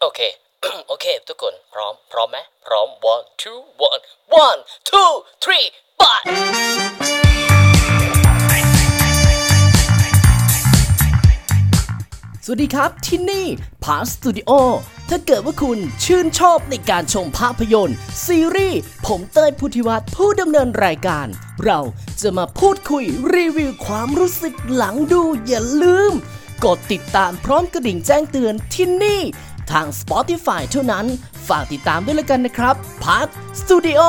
โอเค โอเค ทุกคน พร้อม พร้อมไหมพร้อม one two one one two three ไปสวัสดีครับที่นี่พาสตูดิโอ ถ้าเกิดว่าคุณชื่นชอบในการชมภาพยนตร์ ซีรีส์ ผมเต้ยพุทธิวัฒน์ผู้ดำเนินรายการ เราจะมาพูดคุยรีวิวความรู้สึกหลังดูอย่าลืม กดติดตามพร้อมกระดิ่งแจ้งเตือนที่นี่ ทาง Spotify เท่านั้น ฝากติดตามด้วยละกันนะครับพาสตูดิโอ